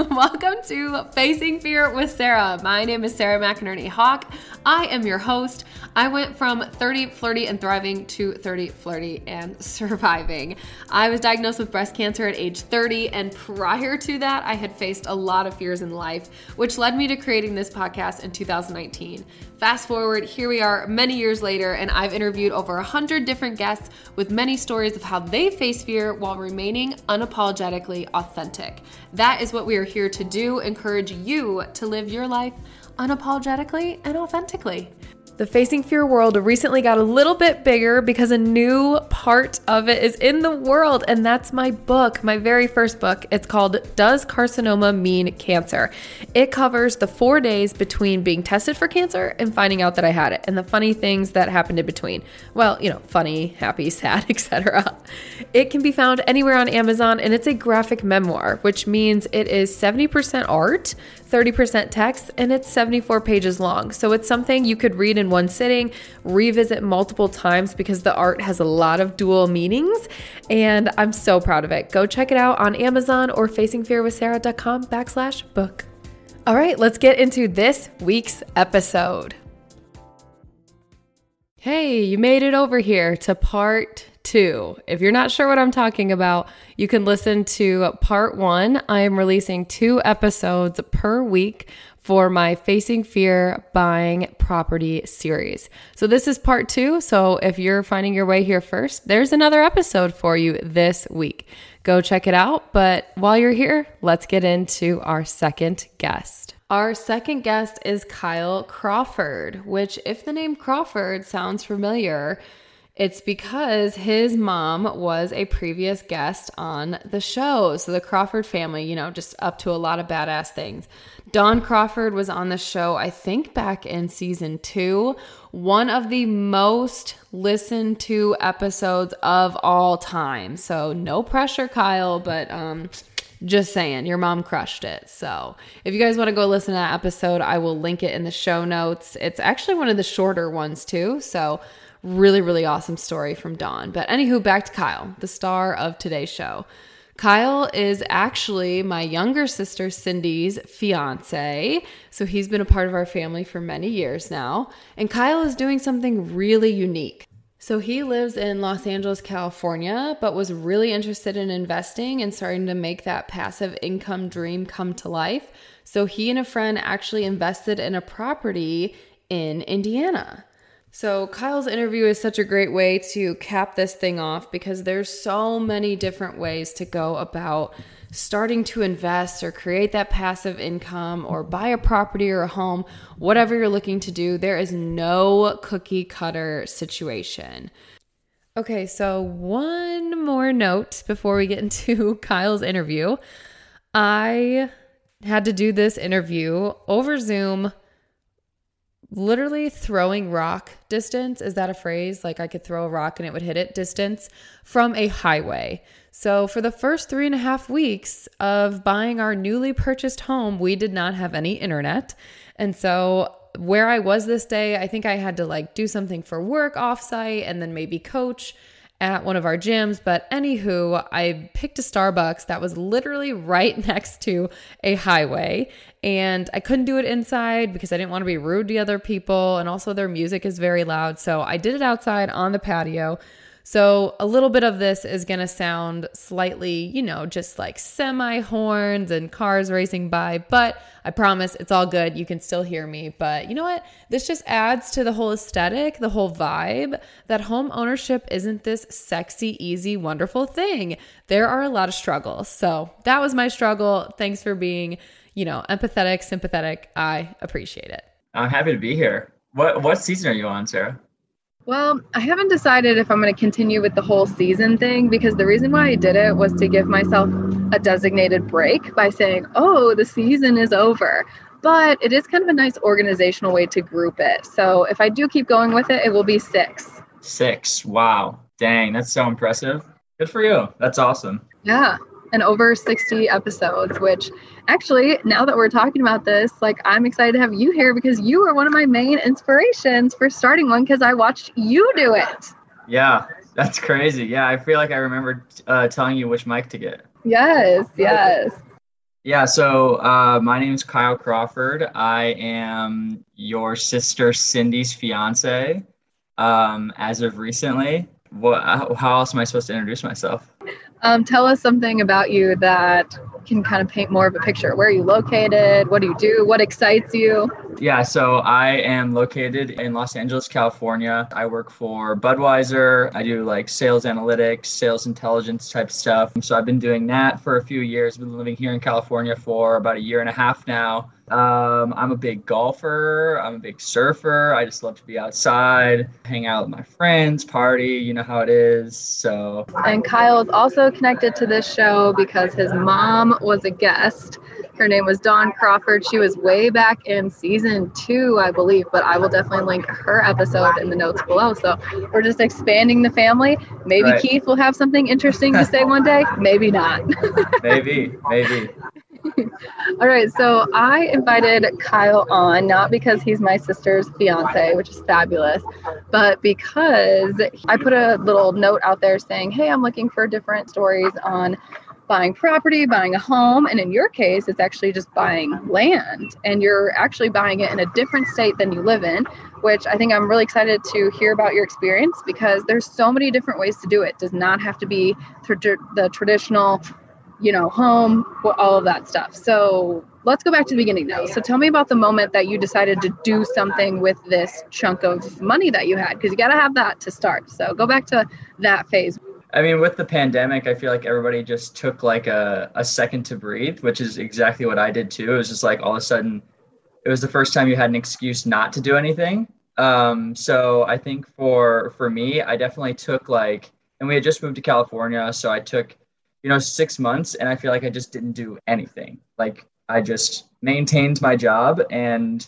Welcome to Facing Fear with Sarah. My name is Sarah McInerney Hawk. I am your host. I went from 30, flirty, and thriving to 30, flirty, and surviving. I was diagnosed with breast cancer at age 30, and prior to that, I had faced a lot of fears in life, which led me to creating this podcast in 2019. Fast forward, here we are many years later, and I've interviewed over 100 different guests with many stories of how they face fear while remaining unapologetically authentic. That is what we are here to do encourage you to live your life unapologetically and authentically. The Facing Fear world recently got a little bit bigger because a new part of it is in the world, and that's my book, my very first book. It's called Does Carcinoma Mean Cancer? It covers the four days between being tested for cancer and finding out that I had it, and the funny things that happened in between. Well, you know, funny, happy, sad, etc. It can be found anywhere on Amazon, and it's a graphic memoir, which means it is 70% art, 30% text, and it's 74 pages long. So it's something you could read in one sitting, revisit multiple times because the art has a lot of dual meanings. And I'm so proud of it. Go check it out on Amazon or facingfearwithsarah.com backslash book. All right, let's get into this week's episode. Hey, you made it over here to part two. If you're not sure what I'm talking about, you can listen to part one. I am releasing two episodes per week for my Facing Fear Buying Property series. So, this is part two. So, if you're finding your way here first, there's another episode for you this week. Go check it out. But while you're here, let's get into our second guest. Our second guest is Kyle Crawford, which, if the name Crawford sounds familiar, it's because his mom was a previous guest on the show. So the Crawford family, you know, just up to a lot of badass things. Dawn Crawford was on the show, I think back in season two, one of the most listened to episodes of all time. So no pressure, Kyle, but um, just saying, your mom crushed it. So, if you guys want to go listen to that episode, I will link it in the show notes. It's actually one of the shorter ones, too. So, Really, really awesome story from Dawn. But anywho, back to Kyle, the star of today's show. Kyle is actually my younger sister Cindy's fiance. So he's been a part of our family for many years now. And Kyle is doing something really unique. So he lives in Los Angeles, California, but was really interested in investing and starting to make that passive income dream come to life. So he and a friend actually invested in a property in Indiana. So, Kyle's interview is such a great way to cap this thing off because there's so many different ways to go about starting to invest or create that passive income or buy a property or a home, whatever you're looking to do. There is no cookie cutter situation. Okay, so one more note before we get into Kyle's interview. I had to do this interview over Zoom literally throwing rock distance is that a phrase? Like i could throw a rock and it would hit it distance from a highway. So for the first three and a half weeks of buying our newly purchased home we did not have any internet. And so where i was this day i think i had to like do something for work offsite and then maybe coach at one of our gyms. But anywho, I picked a Starbucks that was literally right next to a highway. And I couldn't do it inside because I didn't want to be rude to other people. And also, their music is very loud. So I did it outside on the patio. So, a little bit of this is going to sound slightly, you know, just like semi horns and cars racing by, but I promise it's all good. You can still hear me. But you know what? This just adds to the whole aesthetic, the whole vibe that home ownership isn't this sexy, easy, wonderful thing. There are a lot of struggles. So, that was my struggle. Thanks for being, you know, empathetic, sympathetic. I appreciate it. I'm happy to be here. What what season are you on, Sarah? Well, I haven't decided if I'm going to continue with the whole season thing because the reason why I did it was to give myself a designated break by saying, oh, the season is over. But it is kind of a nice organizational way to group it. So if I do keep going with it, it will be six. Six. Wow. Dang, that's so impressive. Good for you. That's awesome. Yeah and over 60 episodes, which actually, now that we're talking about this, like I'm excited to have you here because you are one of my main inspirations for starting one because I watched you do it. Yeah, that's crazy. Yeah, I feel like I remember uh, telling you which mic to get. Yes, yes. Yeah, so uh, my name is Kyle Crawford. I am your sister Cindy's fiance um, as of recently. What, how else am I supposed to introduce myself? Um, tell us something about you that can kind of paint more of a picture. Where are you located? What do you do? What excites you? Yeah, so I am located in Los Angeles, California. I work for Budweiser. I do like sales analytics, sales intelligence type stuff. So I've been doing that for a few years. Been living here in California for about a year and a half now. Um, I'm a big golfer. I'm a big surfer. I just love to be outside, hang out with my friends, party. You know how it is. So, and Kyle is also connected to this show because his mom was a guest. Her name was Dawn Crawford. She was way back in season two, I believe, but I will definitely link her episode in the notes below. So we're just expanding the family. Maybe right. Keith will have something interesting to say one day. Maybe not. maybe, maybe. All right, so I invited Kyle on not because he's my sister's fiance, which is fabulous, but because I put a little note out there saying, "Hey, I'm looking for different stories on buying property, buying a home, and in your case, it's actually just buying land, and you're actually buying it in a different state than you live in." Which I think I'm really excited to hear about your experience because there's so many different ways to do it. it does not have to be the traditional you know, home, all of that stuff. So let's go back to the beginning now. So tell me about the moment that you decided to do something with this chunk of money that you had, because you got to have that to start. So go back to that phase. I mean, with the pandemic, I feel like everybody just took like a, a second to breathe, which is exactly what I did too. It was just like all of a sudden, it was the first time you had an excuse not to do anything. Um, so I think for for me, I definitely took like, and we had just moved to California, so I took you know, six months and I feel like I just didn't do anything. Like I just maintained my job and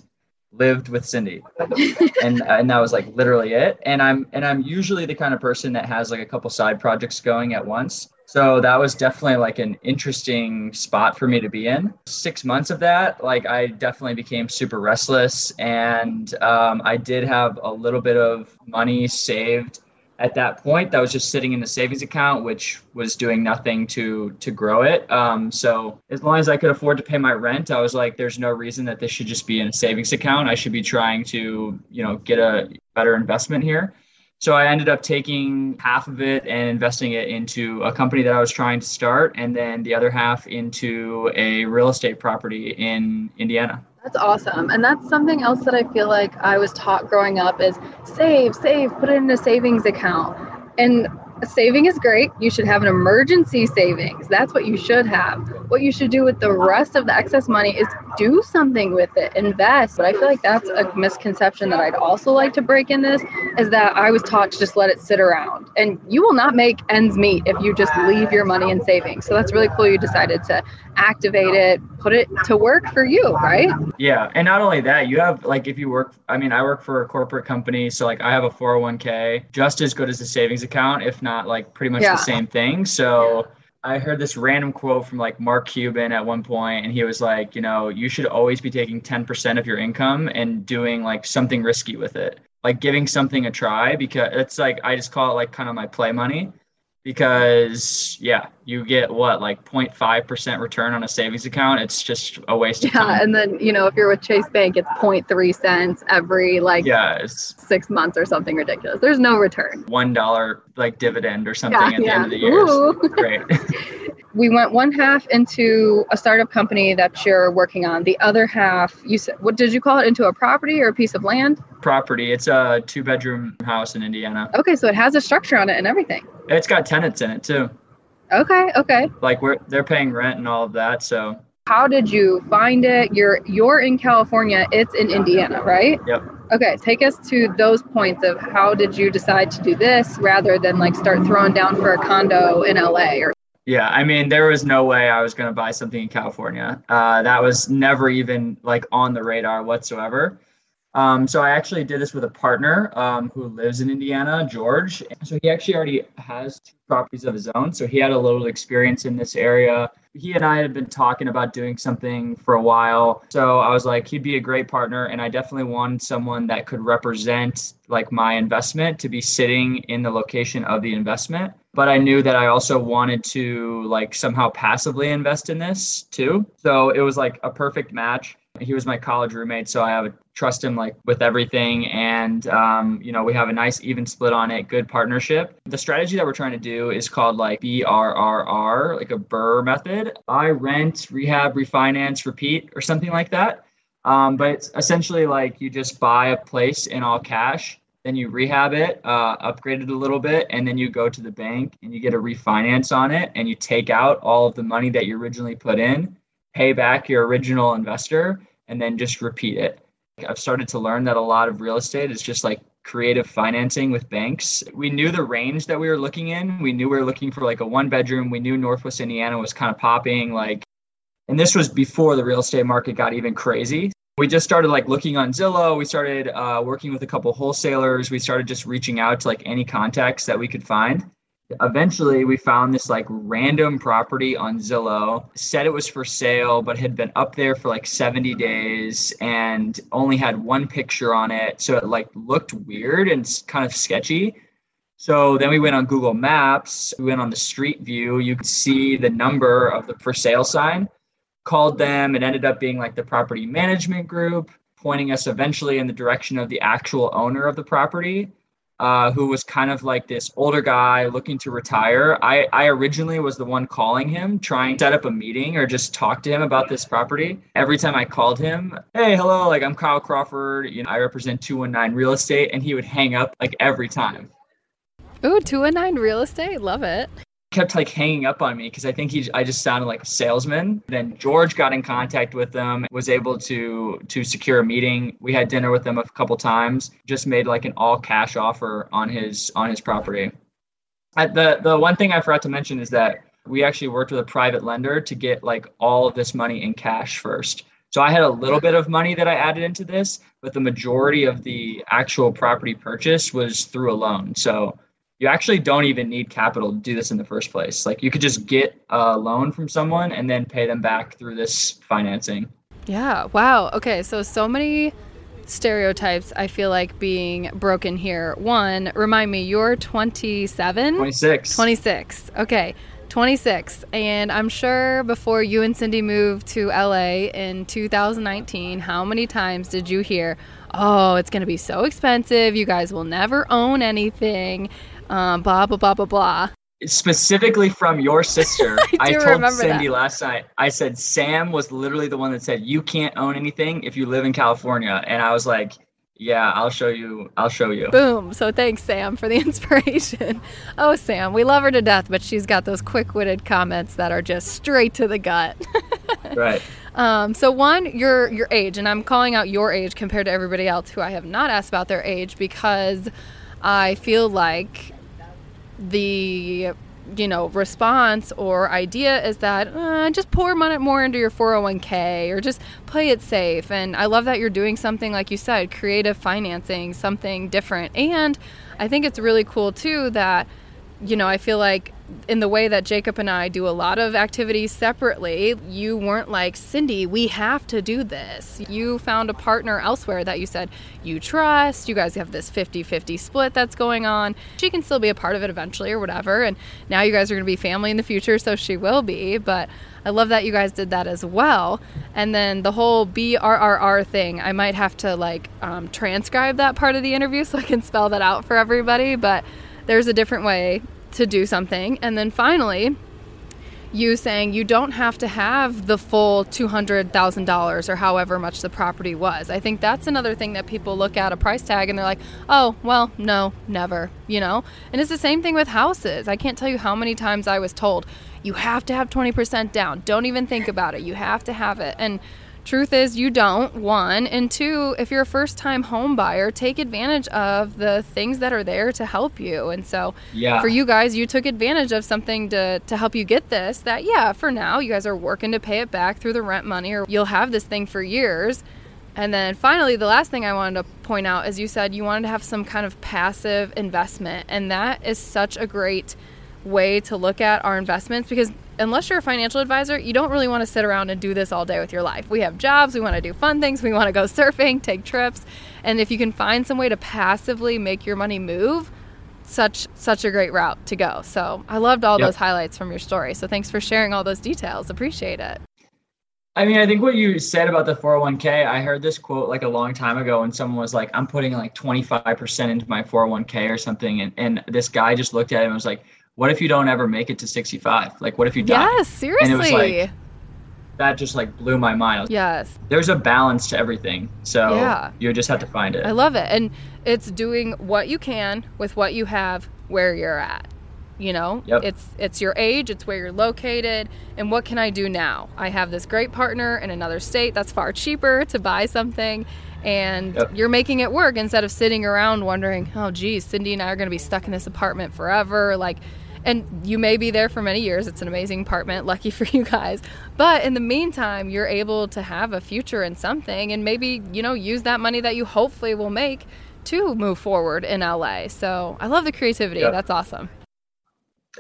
lived with Cindy. and and that was like literally it. And I'm and I'm usually the kind of person that has like a couple side projects going at once. So that was definitely like an interesting spot for me to be in. Six months of that, like I definitely became super restless, and um, I did have a little bit of money saved at that point that was just sitting in the savings account which was doing nothing to to grow it. Um, so as long as i could afford to pay my rent i was like there's no reason that this should just be in a savings account. I should be trying to you know get a better investment here. So i ended up taking half of it and investing it into a company that i was trying to start and then the other half into a real estate property in indiana that's awesome. And that's something else that I feel like I was taught growing up is save, save, put it in a savings account. And saving is great. You should have an emergency savings. That's what you should have. What you should do with the rest of the excess money is do something with it, invest. But I feel like that's a misconception that I'd also like to break in this is that I was taught to just let it sit around. And you will not make ends meet if you just leave your money in savings. So that's really cool you decided to activate it, put it to work for you, right? Yeah. And not only that, you have like if you work, I mean, I work for a corporate company. So like I have a 401k just as good as a savings account, if not like pretty much yeah. the same thing. So I heard this random quote from like Mark Cuban at one point, and he was like, you know, you should always be taking 10% of your income and doing like something risky with it, like giving something a try because it's like, I just call it like kind of my play money because yeah, you get what like 0.5% return on a savings account. It's just a waste of yeah, time. and then you know if you're with Chase Bank, it's 0.3 cents every like yeah, six months or something ridiculous. There's no return. One dollar like dividend or something yeah, at the end of the year. Great. we went one half into a startup company that you're working on. The other half, you said, what did you call it? Into a property or a piece of land? Property. It's a two bedroom house in Indiana. Okay, so it has a structure on it and everything. It's got tenants in it too. Okay, okay. Like we're they're paying rent and all of that, so. How did you find it? You're you're in California. It's in Indiana, right? Yep. Okay, take us to those points of how did you decide to do this rather than like start throwing down for a condo in LA or yeah, I mean, there was no way I was going to buy something in California. Uh, that was never even like on the radar whatsoever. Um, so I actually did this with a partner um, who lives in Indiana, George. So he actually already has two properties of his own. So he had a little experience in this area. He and I had been talking about doing something for a while. So I was like, he'd be a great partner. And I definitely wanted someone that could represent like my investment to be sitting in the location of the investment but I knew that I also wanted to like somehow passively invest in this too. So it was like a perfect match. He was my college roommate, so I would trust him like with everything, and um, you know we have a nice even split on it, good partnership. The strategy that we're trying to do is called like BRRR, like a Burr method. I rent, rehab, refinance, repeat, or something like that. Um, but it's essentially like you just buy a place in all cash then you rehab it, uh, upgrade it a little bit, and then you go to the bank and you get a refinance on it, and you take out all of the money that you originally put in, pay back your original investor, and then just repeat it. I've started to learn that a lot of real estate is just like creative financing with banks. We knew the range that we were looking in. We knew we were looking for like a one bedroom. We knew Northwest Indiana was kind of popping like and this was before the real estate market got even crazy we just started like looking on Zillow. We started uh, working with a couple wholesalers. We started just reaching out to like any contacts that we could find. Eventually, we found this like random property on Zillow, said it was for sale, but had been up there for like 70 days and only had one picture on it. So it like looked weird and kind of sketchy. So then we went on Google Maps. We went on the street view. You could see the number of the for sale sign called them. It ended up being like the property management group, pointing us eventually in the direction of the actual owner of the property, uh, who was kind of like this older guy looking to retire. I, I originally was the one calling him, trying to set up a meeting or just talk to him about this property. Every time I called him, hey, hello, like I'm Kyle Crawford, you know, I represent 219 Real Estate, and he would hang up like every time. Ooh, 219 Real Estate, love it kept like hanging up on me because I think he I just sounded like a salesman. Then George got in contact with them, was able to to secure a meeting. We had dinner with them a couple times. Just made like an all cash offer on his on his property. The the one thing I forgot to mention is that we actually worked with a private lender to get like all of this money in cash first. So I had a little bit of money that I added into this, but the majority of the actual property purchase was through a loan. So you actually don't even need capital to do this in the first place. Like you could just get a loan from someone and then pay them back through this financing. Yeah. Wow. Okay. So, so many stereotypes I feel like being broken here. One, remind me, you're 27? 26. 26. Okay. 26. And I'm sure before you and Cindy moved to LA in 2019, how many times did you hear, oh, it's going to be so expensive. You guys will never own anything um, blah blah blah blah blah. Specifically from your sister, I, I told Cindy that. last night. I said Sam was literally the one that said you can't own anything if you live in California, and I was like, yeah, I'll show you. I'll show you. Boom. So thanks, Sam, for the inspiration. Oh, Sam, we love her to death, but she's got those quick witted comments that are just straight to the gut. right. Um, so one, your your age, and I'm calling out your age compared to everybody else who I have not asked about their age because I feel like the you know response or idea is that uh, just pour money more into your 401k or just play it safe. And i love that you're doing something like you said creative financing something different. And i think it's really cool too that you know i feel like in the way that Jacob and I do a lot of activities separately, you weren't like, Cindy, we have to do this. You found a partner elsewhere that you said you trust. You guys have this 50 50 split that's going on. She can still be a part of it eventually or whatever. And now you guys are going to be family in the future, so she will be. But I love that you guys did that as well. And then the whole BRRR thing, I might have to like um, transcribe that part of the interview so I can spell that out for everybody. But there's a different way to do something. And then finally, you saying you don't have to have the full $200,000 or however much the property was. I think that's another thing that people look at a price tag and they're like, oh, well, no, never, you know? And it's the same thing with houses. I can't tell you how many times I was told, you have to have 20% down. Don't even think about it. You have to have it. And Truth is, you don't, one. And two, if you're a first time home buyer, take advantage of the things that are there to help you. And so, yeah. for you guys, you took advantage of something to, to help you get this that, yeah, for now, you guys are working to pay it back through the rent money, or you'll have this thing for years. And then finally, the last thing I wanted to point out is you said you wanted to have some kind of passive investment. And that is such a great way to look at our investments because unless you're a financial advisor, you don't really want to sit around and do this all day with your life. We have jobs, we want to do fun things, we want to go surfing, take trips. And if you can find some way to passively make your money move, such such a great route to go. So I loved all Yep. those highlights from your story. So thanks for sharing all those details. Appreciate it. I mean, I think what you said about the 401k, I heard this quote like a long time ago when someone was like, I'm putting like 25% into my 401k or something. And, and this guy just looked at him and was like, what if you don't ever make it to 65? Like, what if you die? Yes, seriously. And it was like- That just like blew my mind. Yes. There's a balance to everything. So Yeah. you just have to find it. I love it. And it's doing what you can with what you have where you're at. You know, Yep. it's it's your age, it's where you're located, and what can I do now? I have this great partner in another state that's far cheaper to buy something, and Yep. you're making it work instead of sitting around wondering, oh, geez, Cindy and I are going to be stuck in this apartment forever. Like, and you may be there for many years. It's an amazing apartment, lucky for you guys. But in the meantime, you're able to have a future in something, and maybe you know use that money that you hopefully will make to move forward in LA. So I love the creativity. Yep. That's awesome.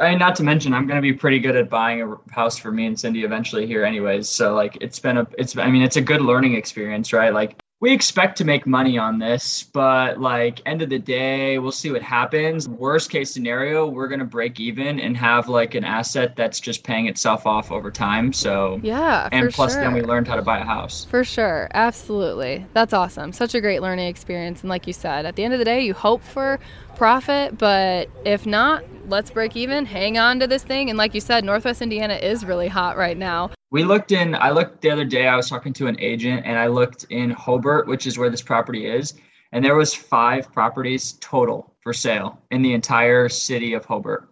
I mean, not to mention, I'm going to be pretty good at buying a house for me and Cindy eventually here, anyways. So like, it's been a, it's, I mean, it's a good learning experience, right? Like, we expect to make money on this, but like, end of the day, we'll see what happens. Worst case scenario, we're going to break even and have like an asset that's just paying itself off over time. So, Yeah, and plus, sure. then we learned how to buy a house. For sure. Absolutely. That's awesome. Such a great learning experience. And like you said, at the end of the day, you hope for profit, but if not, let's break even, hang on to this thing. And like you said, Northwest Indiana is really hot right now. We looked in, I looked the other day, I was talking to an agent and I looked in Hobart, which is where this property is. And there was five properties total for sale in the entire city of Hobart.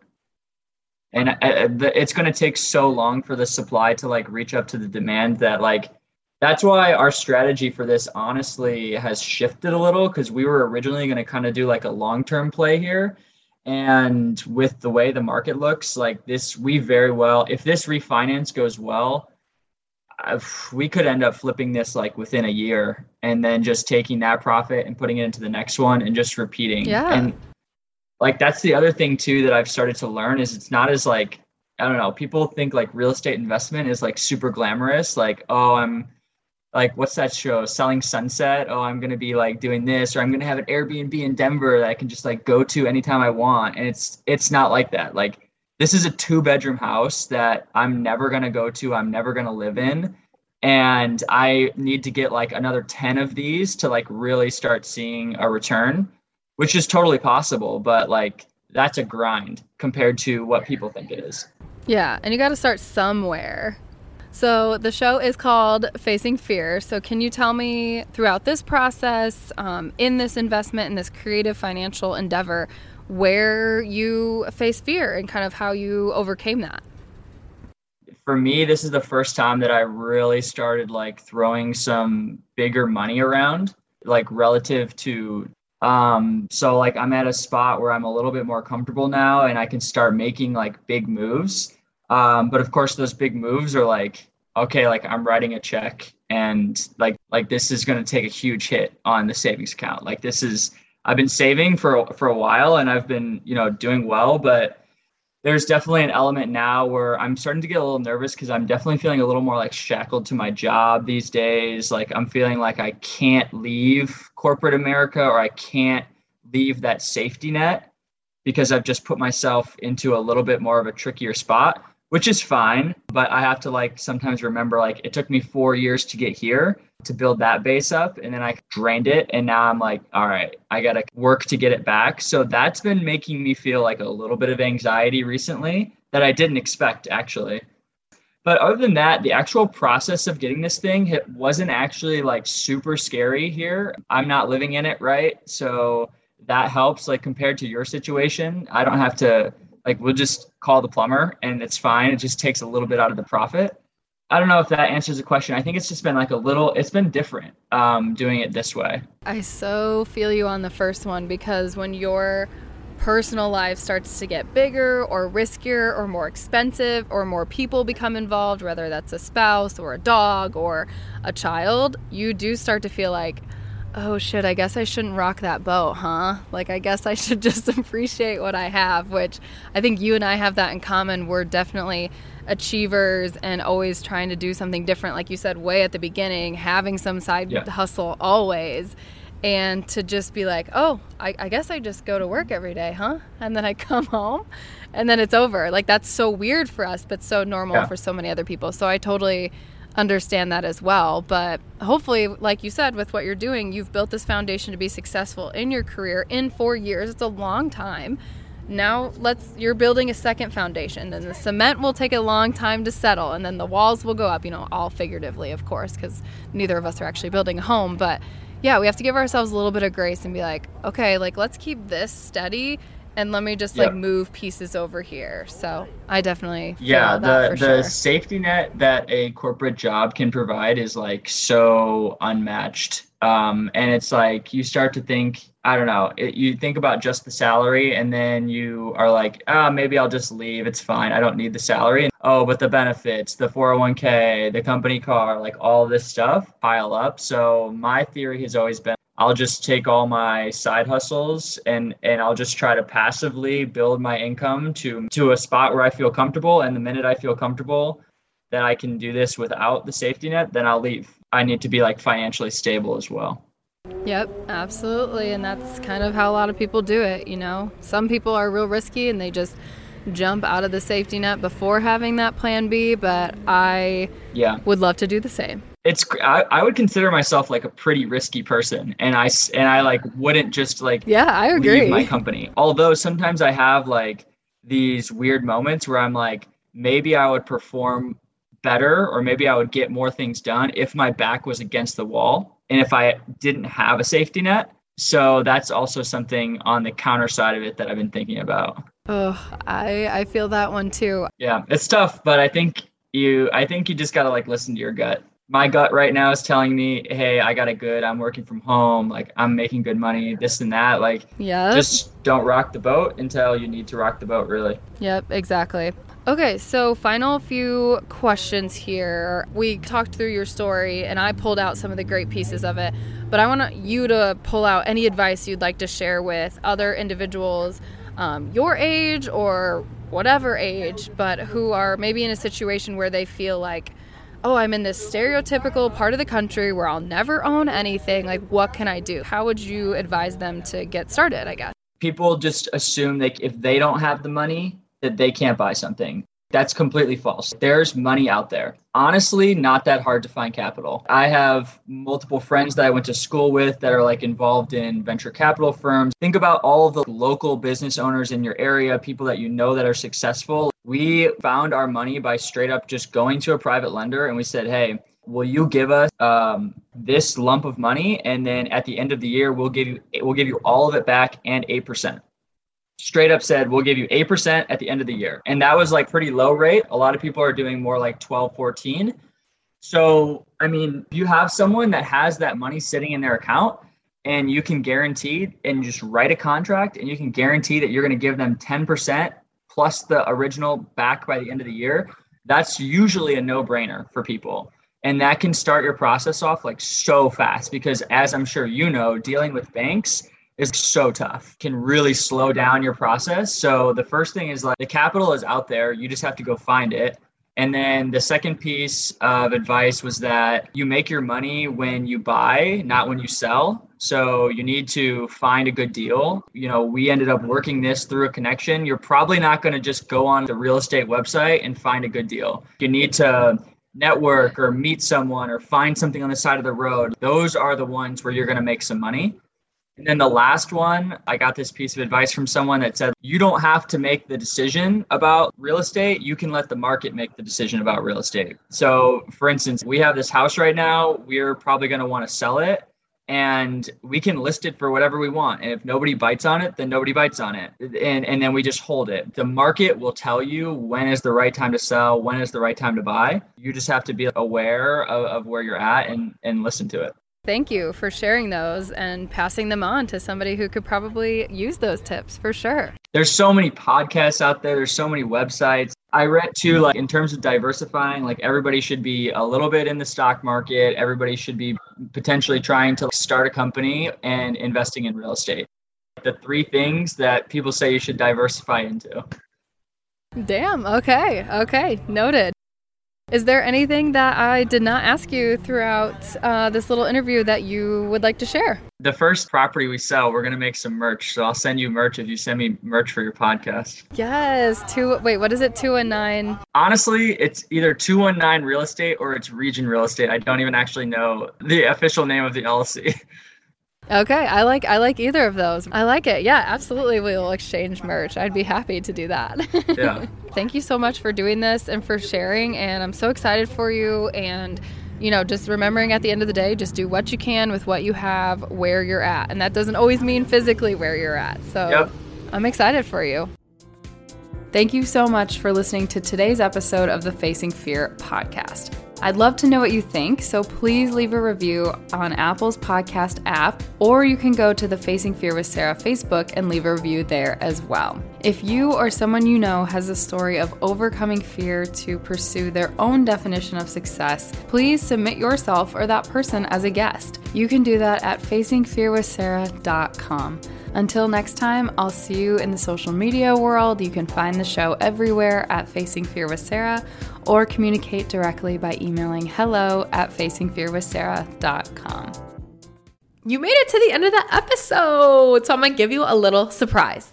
And uh, it's going to take so long for the supply to like reach up to the demand that like, that's why our strategy for this honestly has shifted a little because we were originally going to kind of do like a long-term play here. And with the way the market looks, like this, we very well, if this refinance goes well, uh, we could end up flipping this like within a year and then just taking that profit and putting it into the next one and just repeating. Yeah. And like that's the other thing too that I've started to learn is it's not as like I don't know, people think like real estate investment is like super glamorous, like oh I'm like what's that show selling sunset oh i'm going to be like doing this or i'm going to have an airbnb in denver that i can just like go to anytime i want and it's it's not like that like this is a two bedroom house that i'm never going to go to i'm never going to live in and i need to get like another 10 of these to like really start seeing a return which is totally possible but like that's a grind compared to what people think it is Yeah, and you got to start somewhere. So the show is called Facing Fear. So can you tell me throughout this process, um, in this investment, in this creative financial endeavor, where you face fear and kind of how you overcame that? for me, this is the first time that I really started like throwing some bigger money around, like relative to um so like I'm at a spot where I'm a little bit more comfortable now and I can start making like big moves. Um but of course those big moves are like okay, like I'm writing a check and like like this is going to take a huge hit on the savings account. Like this is I've been saving for for a while and I've been, you know, doing well, but there's definitely an element now where I'm starting to get a little nervous because I'm definitely feeling a little more like shackled to my job these days. Like I'm feeling like I can't leave corporate America or I can't leave that safety net because I've just put myself into a little bit more of a trickier spot, which is fine. But I have to like sometimes remember like it took me four years to get here to build that base up and then I drained it and now I'm like all right I got to work to get it back. So that's been making me feel like a little bit of anxiety recently that I didn't expect actually. But other than that the actual process of getting this thing it wasn't actually like super scary here. I'm not living in it right? So that helps like compared to your situation. I don't have to like we'll just call the plumber and it's fine it just takes a little bit out of the profit I don't know if that answers the question. I think it's just been like a little, it's been different um, doing it this way. I so feel you on the first one because when your personal life starts to get bigger or riskier or more expensive or more people become involved, whether that's a spouse or a dog or a child, you do start to feel like, oh shit, I guess I shouldn't rock that boat, huh? Like, I guess I should just appreciate what I have, which I think you and I have that in common. We're definitely achievers and always trying to do something different. Like you said, way at the beginning, having some side Yeah. hustle always. and to just be like, oh, I, I, guess I just go to work every day, huh? And then I come home and then it's over. Like that's so weird for us, but so normal yeah. for so many other people. So I totally understand that as well. But hopefully, like you said, with what you're doing, you've built this foundation to be successful in your career in four years. It's a long time. Now let's you're building a second foundation and the cement will take a long time to settle and then the walls will go up, you know, all figuratively of course cuz neither of us are actually building a home, but yeah, we have to give ourselves a little bit of grace and be like, okay, like let's keep this steady and let me just like move pieces over here. So I definitely yeah the the sure. safety net that a corporate job can provide is like so unmatched. Um, and it's like you start to think I don't know. It, you think about just the salary, and then you are like, ah, oh, maybe I'll just leave. It's fine. I don't need the salary. And, oh, but the benefits, the 401k, the company car, like all this stuff pile up. So my theory has always been I'll just take all my side hustles and and I'll just try to passively build my income to to a spot where I feel comfortable and the minute I feel comfortable that I can do this without the safety net then I'll leave. I need to be like financially stable as well. Yep, absolutely and that's kind of how a lot of people do it, you know. Some people are real risky and they just jump out of the safety net before having that plan B, but I yeah would love to do the same it's I, I would consider myself like a pretty risky person and i and i like wouldn't just like yeah i agree. leave my company. Although sometimes i have like these weird moments where i'm like maybe i would perform better or maybe i would get more things done if my back was against the wall and if i didn't have a safety net. So that's also something on the counter side of it that i've been thinking about. Oh i i feel that one too. Yeah it's tough but i think you i think you just got to like listen to your gut my gut right now is telling me, hey, I got it good. I'm working from home. Like I'm making good money, this and that. Like, yeah, just don't rock the boat until you need to rock the boat, really. Yep, exactly. Okay, so final few questions here. We talked through your story and I pulled out some of the great pieces of it, but I want you to pull out any advice you'd like to share with other individuals um, your age or whatever age, but who are maybe in a situation where they feel like, oh, I'm in this stereotypical part of the country where I'll never own anything. Like, what can I do? How would you advise them to get started, I guess? People just assume that if they don't have the money, that they can't buy something. That's completely false. There's money out there. Honestly, not that hard to find capital. I have multiple friends that I went to school with that are like involved in venture capital firms. Think about all the local business owners in your area, people that you know that are successful. We found our money by straight up just going to a private lender and we said, hey, will you give us um, this lump of money? And then at the end of the year we'll give you we'll give you all of it back and 8% straight up said we'll give you 8% at the end of the year. And that was like pretty low rate. A lot of people are doing more like 12 14 so i mean you have someone that has that money sitting in their account and you can guarantee and just write a contract and you can guarantee that you're going to give them 10% plus the original back by the end of the year that's usually a no-brainer for people. And that can start your process off like so fast because as i'm sure you know dealing with banks is so tough can really slow down your process. So the first thing is like the capital is out there. You just have to go find it and then the second piece of advice was that you make your money when you buy not when you sell. So you need to find a good deal. You know we ended up working this through a connection. You're probably not going to just go on the real estate website and find a good deal. You need to network or meet someone or find something on the side of the road. Those are the ones where you're going to make some money and then the last one, I got this piece of advice from someone that said, you don't have to make the decision about real estate. You can let the market make the decision about real estate. So, for instance, we have this house right now. We're probably going to want to sell it and we can list it for whatever we want. And if nobody bites on it, then nobody bites on it. And, and then we just hold it. The market will tell you when is the right time to sell, when is the right time to buy. You just have to be aware of, of where you're at and, and listen to it. Thank you for sharing those and passing them on to somebody who could probably use those tips for sure. There's so many podcasts out there, there's so many websites. I read too, like in terms of diversifying, like everybody should be a little bit in the stock market. Everybody should be potentially trying to start a company and investing in real estate. The three things that people say you should diversify into. Damn. Okay. Okay. Noted. Is there anything that I did not ask you throughout uh, this little interview that you would like to share? The first property we sell, we're gonna make some merch. So I'll send you merch if you send me merch for your podcast. Yes. Two. Wait, what is it? 219? Honestly, it's either 219 Real Estate or it's Region Real Estate. I don't even actually know the official name of the LLC. Okay, I like I like either of those. I like it. Yeah, absolutely. We'll exchange merch. I'd be happy to do that. Yeah. Thank you so much for doing this and for sharing. And I'm so excited for you. And you know, just remembering at the end of the day, just do what you can with what you have, where you're at, and that doesn't always mean physically where you're at. So Yep. I'm excited for you. Thank you so much for listening to today's episode of the Facing Fear podcast. I'd love to know what you think, so please leave a review on Apple's podcast app, or you can go to the Facing Fear with Sarah Facebook and leave a review there as well. If you or someone you know has a story of overcoming fear to pursue their own definition of success, please submit yourself or that person as a guest. You can do that at facingfearwithsarah.com. Until next time, I'll see you in the social media world. You can find the show everywhere at Facing Fear with Sarah or communicate directly by emailing hello at facingfearwithsarah.com. You made it to the end of the episode, so I'm gonna give you a little surprise.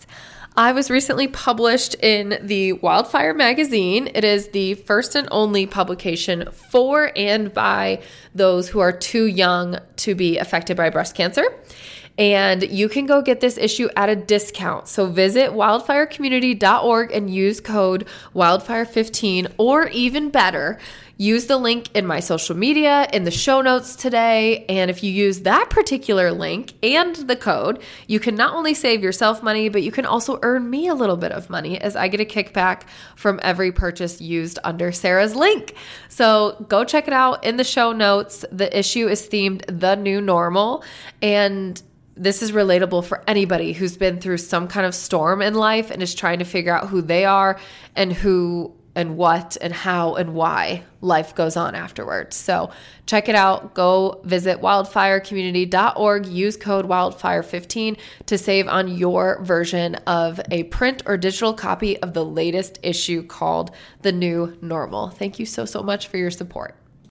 I was recently published in the Wildfire magazine. It is the first and only publication for and by those who are too young to be affected by breast cancer. And you can go get this issue at a discount. So visit wildfirecommunity.org and use code wildfire15, or even better, use the link in my social media, in the show notes today. And if you use that particular link and the code, you can not only save yourself money, but you can also earn me a little bit of money as I get a kickback from every purchase used under Sarah's link. So go check it out in the show notes. The issue is themed The New Normal. And this is relatable for anybody who's been through some kind of storm in life and is trying to figure out who they are and who and what and how and why life goes on afterwards. So check it out. Go visit wildfirecommunity.org. Use code wildfire15 to save on your version of a print or digital copy of the latest issue called The New Normal. Thank you so, so much for your support.